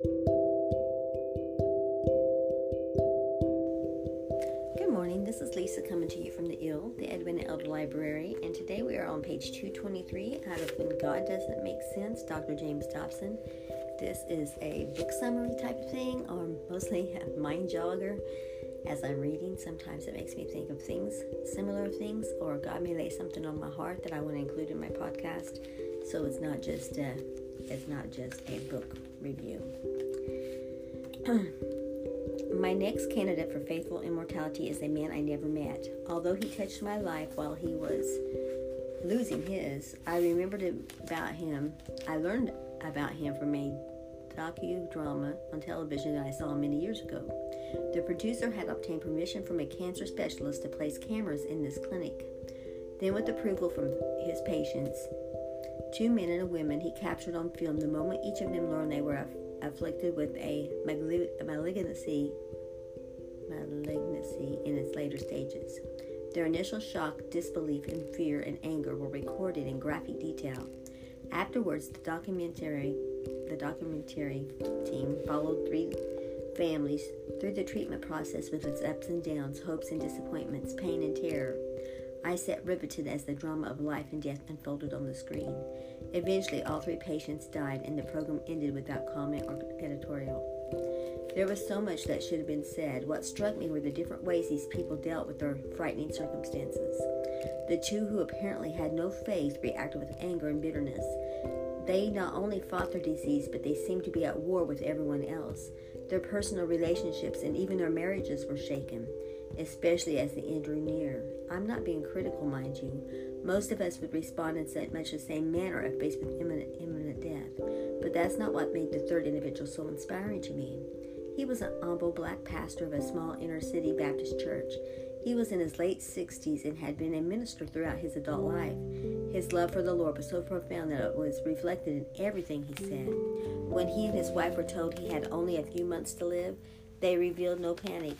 Good morning, this is Lisa coming to you from the IL, the Edwina Elder Library, and today we are on page 223 out of When God Doesn't Make Sense, Dr. James Dobson. This is a book summary type of thing, or mostly a mind jogger. As I'm reading, sometimes it makes me think of things, similar things, or God may lay something on my heart that I want to include in my podcast. So it's not just a, it's not just a book review. My next candidate for faithful immortality is a man I never met. Although he touched my life while he was losing his, I remembered about him. I learned about him from a docudrama on television that I saw many years ago. The producer had obtained permission from a cancer specialist to place cameras in this clinic. Then, with approval from his patients, two men and a woman he captured on film the moment each of them learned they were afflicted with a malignancy, malignancy in its later stages. Their initial shock, disbelief, and fear and anger were recorded in graphic detail. Afterwards, the documentary the documentary team followed three families through the treatment process with its ups and downs, hopes and disappointments, pain and terror. I sat riveted as the drama of life and death unfolded on the screen. Eventually, all three patients died, and the program ended without comment or editorial. There was so much that should have been said. What struck me were the different ways these people dealt with their frightening circumstances. The two who apparently had no faith reacted with anger and bitterness. They not only fought their disease, but they seemed to be at war with everyone else. Their personal relationships and even their marriages were shaken, especially as the end drew near. I'm not being critical, mind you. Most of us would respond in much the same manner if faced with imminent, imminent death. But that's not what made the third individual so inspiring to me. He was an humble black pastor of a small inner city Baptist church. He was in his late 60s and had been a minister throughout his adult life. His love for the Lord was so profound that it was reflected in everything he said. When he and his wife were told he had only a few months to live, they revealed no panic.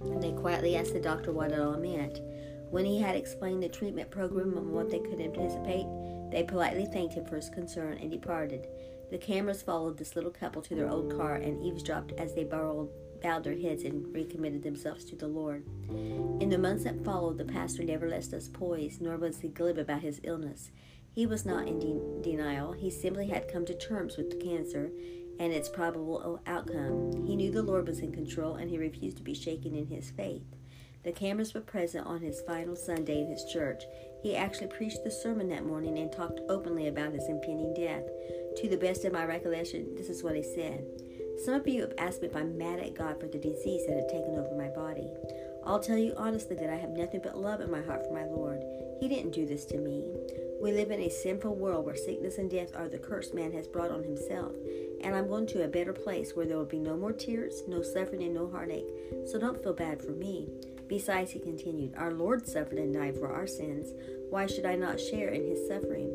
And they quietly asked the doctor what it all meant. When he had explained the treatment program and what they could anticipate, they politely thanked him for his concern and departed. The cameras followed this little couple to their old car and eavesdropped as they borrowed bowed their heads and recommitted themselves to the Lord. In the months that followed, the pastor never left us poised, nor was he glib about his illness. He was not in de- denial. He simply had come to terms with the cancer and its probable outcome. He knew the Lord was in control and he refused to be shaken in his faith. The cameras were present on his final Sunday in his church. He actually preached the sermon that morning and talked openly about his impending death. To the best of my recollection, this is what he said. Some of you have asked me if I'm mad at God for the disease that had taken over my body. I'll tell you honestly that I have nothing but love in my heart for my Lord. He didn't do this to me. We live in a sinful world where sickness and death are the curse man has brought on himself. And I'm going to a better place where there will be no more tears, no suffering, and no heartache. So don't feel bad for me. Besides, he continued, Our Lord suffered and died for our sins. Why should I not share in his suffering?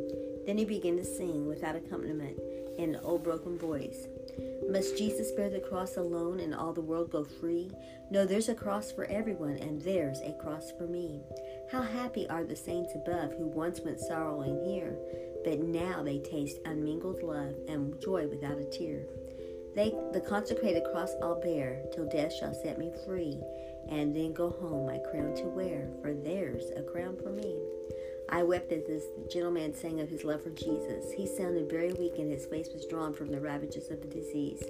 Then he began to sing without accompaniment in an old broken voice. Must Jesus bear the cross alone and all the world go free? No, there's a cross for everyone, and there's a cross for me. How happy are the saints above who once went sorrowing here, but now they taste unmingled love and joy without a tear. They, the consecrated cross I'll bear till death shall set me free, and then go home my crown to wear, for there's a crown for me. I wept as this gentleman sang of his love for Jesus. He sounded very weak and his face was drawn from the ravages of the disease.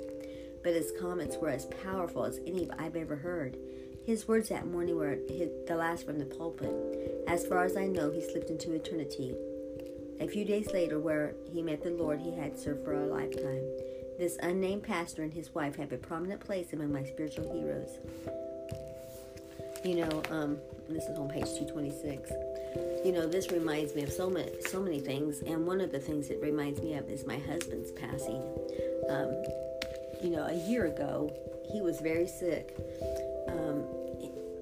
But his comments were as powerful as any I've ever heard. His words that morning were the last from the pulpit. As far as I know, he slipped into eternity. A few days later, where he met the Lord he had served for a lifetime, this unnamed pastor and his wife have a prominent place among my spiritual heroes. You know, um, this is on page 226 you know, this reminds me of so many, so many things, and one of the things it reminds me of is my husband's passing. Um, you know, a year ago, he was very sick. Um,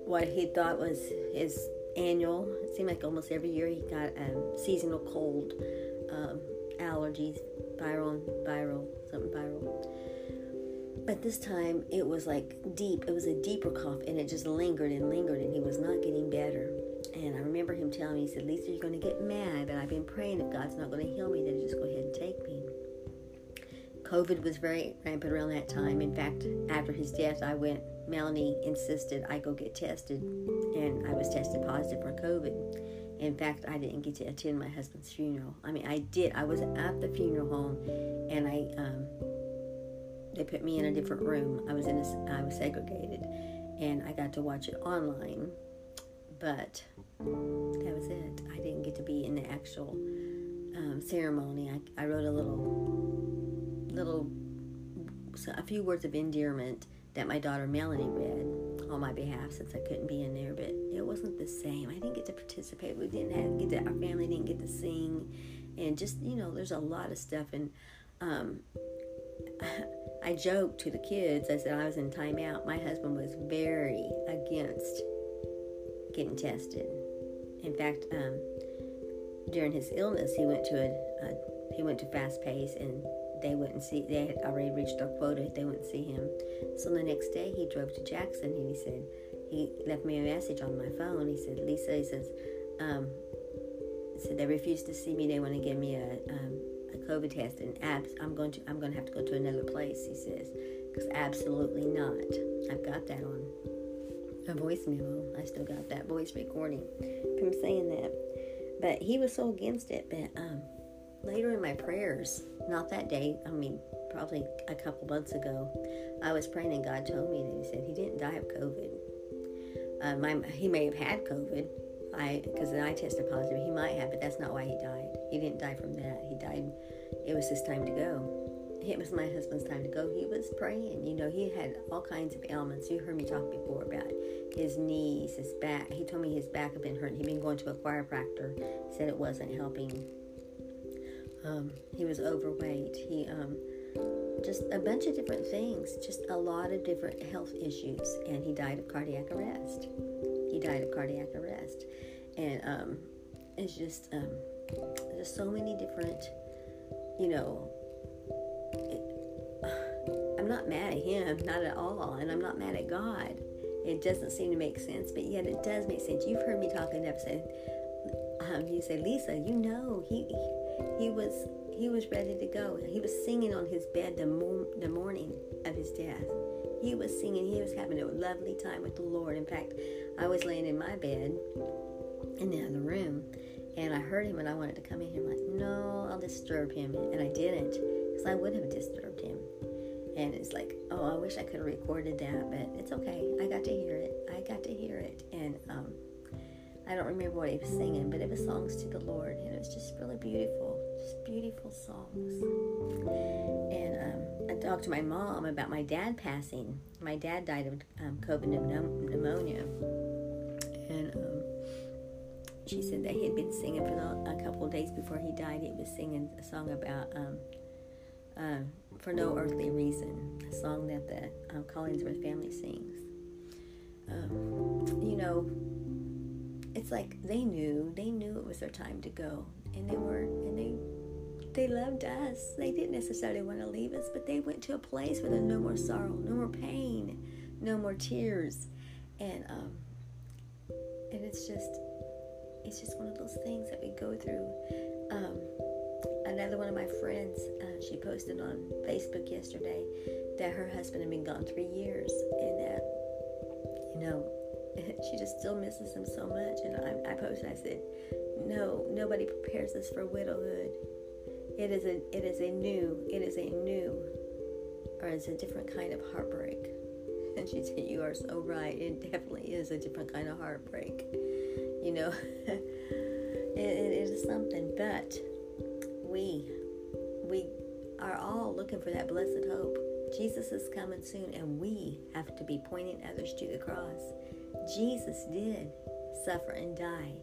what he thought was his annual, it seemed like almost every year he got a um, seasonal cold, um, allergies, viral, viral, something viral. But this time it was like deep, it was a deeper cough, and it just lingered and lingered, and he was not getting better. And I remember him telling me, he said, Lisa, you're going to get mad, but I've been praying if God's not going to heal me, then just go ahead and take me. COVID was very rampant around that time. In fact, after his death, I went, Melanie insisted I go get tested, and I was tested positive for COVID. In fact, I didn't get to attend my husband's funeral. I mean, I did. I was at the funeral home, and I um, they put me in a different room. I was in a, I was segregated, and I got to watch it online. But that was it. I didn't get to be in the actual um, ceremony. I, I wrote a little little a few words of endearment that my daughter Melanie read on my behalf since I couldn't be in there, but it wasn't the same. I didn't get to participate. We didn't have get to, our family didn't get to sing, and just you know, there's a lot of stuff. And um, I joked to the kids. I said I was in timeout. My husband was very against getting tested. In fact, um, during his illness, he went to a, a he went to fast pace and they wouldn't see they had already reached their quota they wouldn't see him. So the next day he drove to jackson and he said he left me a message on my phone. He said lisa he says um, said they refused to see me. They want to give me a, um, a covid test and abs i'm going to i'm going to have to go to another place he says because absolutely not. I've got that on a voice memo. I still got that voice recording from saying that. But he was so against it but um later in my prayers, not that day, I mean, probably a couple months ago, I was praying and God told me that He said He didn't die of COVID. Uh, my, he may have had COVID, I because I tested positive. He might have, but that's not why he died. He didn't die from that. He died. It was his time to go. It was my husband's time to go. He was praying. You know, he had all kinds of ailments. You heard me talk before about his knees, his back. He told me his back had been hurt. He'd been going to a chiropractor. Said it wasn't helping um, he was overweight. He um, just a bunch of different things, just a lot of different health issues, and he died of cardiac arrest. He died of cardiac arrest, and um, it's just um, there's so many different, you know. It, I'm not mad at him, not at all, and I'm not mad at God. It doesn't seem to make sense, but yet it does make sense. You've heard me talk in episode. Um, you say, Lisa, you know he he was he was ready to go. He was singing on his bed the, mo- the morning of his death. He was singing. He was having a lovely time with the Lord. In fact, I was laying in my bed in the other room, and I heard him, and I wanted to come in here. I'm like, no, I'll disturb him, and I didn't, because I would have disturbed him. And it's like, oh, I wish I could have recorded that, but it's okay. I got to hear it. I got to hear it, and um, I don't remember what he was singing, but it was songs to the Lord, and it was just really beautiful, just beautiful songs. And um, I talked to my mom about my dad passing. My dad died of um, COVID pneumonia, and um, she said that he had been singing for the, a couple of days before he died. He was singing a song about uh, "For No Earthly Reason," a song that the um, Collingsworth family sings. You know it's like they knew they knew it was their time to go and they were and they they loved us they didn't necessarily want to leave us but they went to a place where there's no more sorrow no more pain no more tears and um and it's just it's just one of those things that we go through um another one of my friends uh, she posted on facebook yesterday that her husband had been gone three years and that you know she just still misses him so much. And I, I posted, I said, no, nobody prepares us for widowhood. It is a, it is a new, it is a new, or it's a different kind of heartbreak. And she said, you are so right. It definitely is a different kind of heartbreak. You know, it, it is something, but we, we are all looking for that blessed hope. Jesus is coming soon, and we have to be pointing others to the cross. Jesus did suffer and die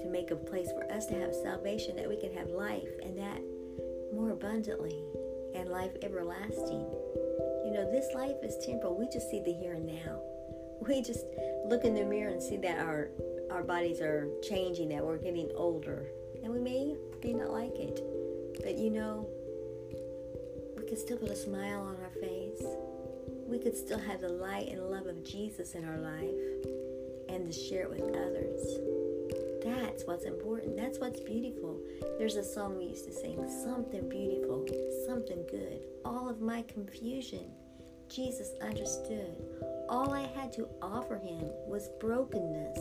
to make a place for us to have salvation, that we can have life and that more abundantly and life everlasting. You know, this life is temporal. We just see the here and now. We just look in the mirror and see that our our bodies are changing, that we're getting older, and we may be not like it. But you know, we can still put a smile on our face we could still have the light and love of Jesus in our life and to share it with others. That's what's important. That's what's beautiful. There's a song we used to sing something beautiful, something good. All of my confusion, Jesus understood. All I had to offer him was brokenness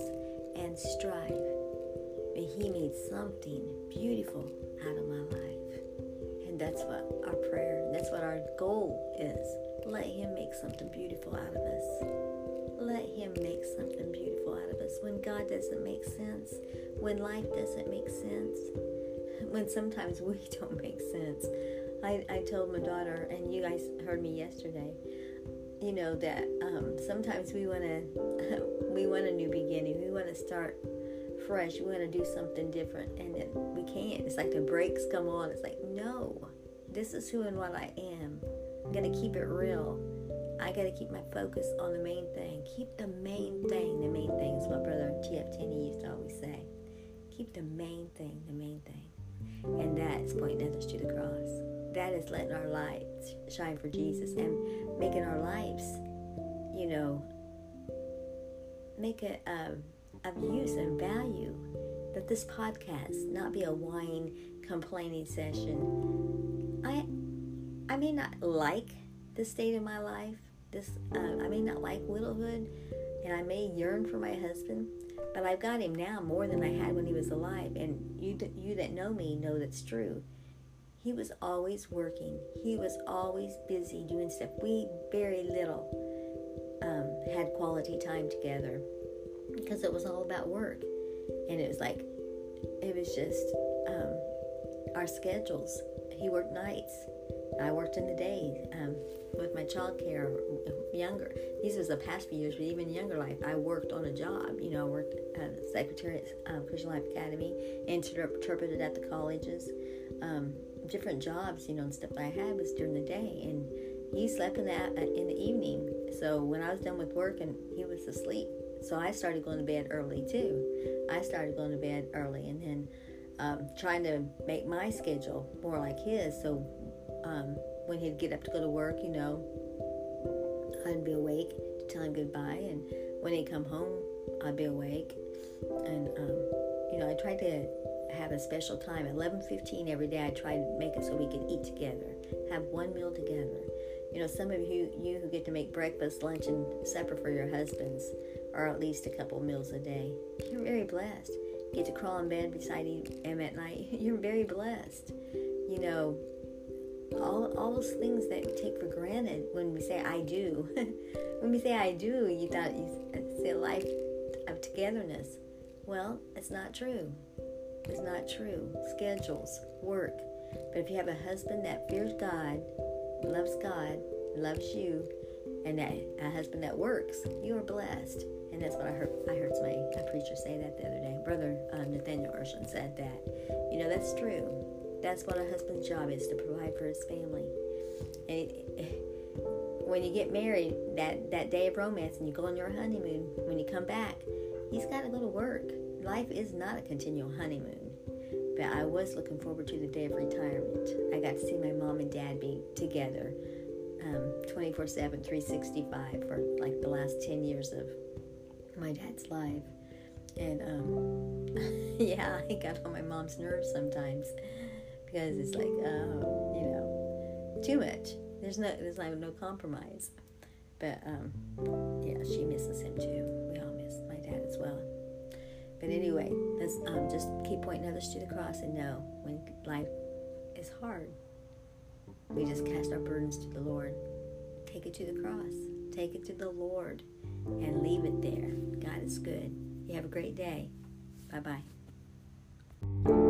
and strife. But he made something beautiful out of my life. And that's what our prayer, that's what our goal is. Let him make something beautiful out of us. Let him make something beautiful out of us. When God doesn't make sense, when life doesn't make sense, when sometimes we don't make sense. I, I told my daughter, and you guys heard me yesterday, you know that um, sometimes we want to we want a new beginning. We want to start fresh. We want to do something different, and it, we can't. It's like the brakes come on. It's like no, this is who and what I am. I'm gonna keep it real. I gotta keep my focus on the main thing. Keep the main thing. The main thing is what Brother T.F. Tenney used to always say. Keep the main thing. The main thing, and that's pointing others to the cross that is letting our light shine for Jesus and making our lives, you know, make it um, of use and value. That this podcast not be a whine complaining session. I I may not like the state of my life. This uh, I may not like widowhood, and I may yearn for my husband. But I've got him now more than I had when he was alive, and you you that know me know that's true he was always working. He was always busy doing stuff. We very little um, had quality time together because it was all about work. And it was like, it was just um, our schedules. He worked nights. I worked in the day um, with my child care younger. These was the past few years, but even younger life, I worked on a job. You know, I worked at secretary at um, Christian Life Academy, interpreted at the colleges. Um, different jobs, you know, and stuff that I had was during the day, and he slept in the in the evening. So when I was done with work and he was asleep, so I started going to bed early too. I started going to bed early, and then um, trying to make my schedule more like his. So um, when he'd get up to go to work, you know, I'd be awake to tell him goodbye, and when he'd come home, I'd be awake, and um, you know, I tried to have a special time At 11:15 every day. I tried to make it so we could eat together, have one meal together. You know, some of you you who get to make breakfast, lunch, and supper for your husbands, or at least a couple meals a day, you're very blessed. Get to crawl in bed beside him at night. You're very blessed. You know, all all those things that we take for granted when we say I do. when we say I do, you thought you see a life of togetherness. Well, it's not true It's not true. Schedules, work. But if you have a husband that fears God, loves God, loves you, and that a husband that works, you are blessed. And that's what I heard. I heard somebody, a preacher, say that the other day. Brother um, Nathaniel Urshan said that. You know, that's true. That's what a husband's job is to provide for his family. And when you get married, that that day of romance, and you go on your honeymoon, when you come back, he's got to go to work life is not a continual honeymoon. But I was looking forward to the day of retirement. I got to see my mom and dad be together um, 24 7, 365 for like the last 10 years of my dad's life. And um, yeah, I got on my mom's nerves sometimes because it's like, uh, you know, too much. There's no, there's like no compromise. But um, yeah, she misses him too. We all miss my dad as well. But anyway, let's um, just keep pointing others to the cross and know when life is hard, we just cast our burdens to the Lord. Take it to the cross. Take it to the Lord and leave it there. God is good. You have a great day. Bye bye.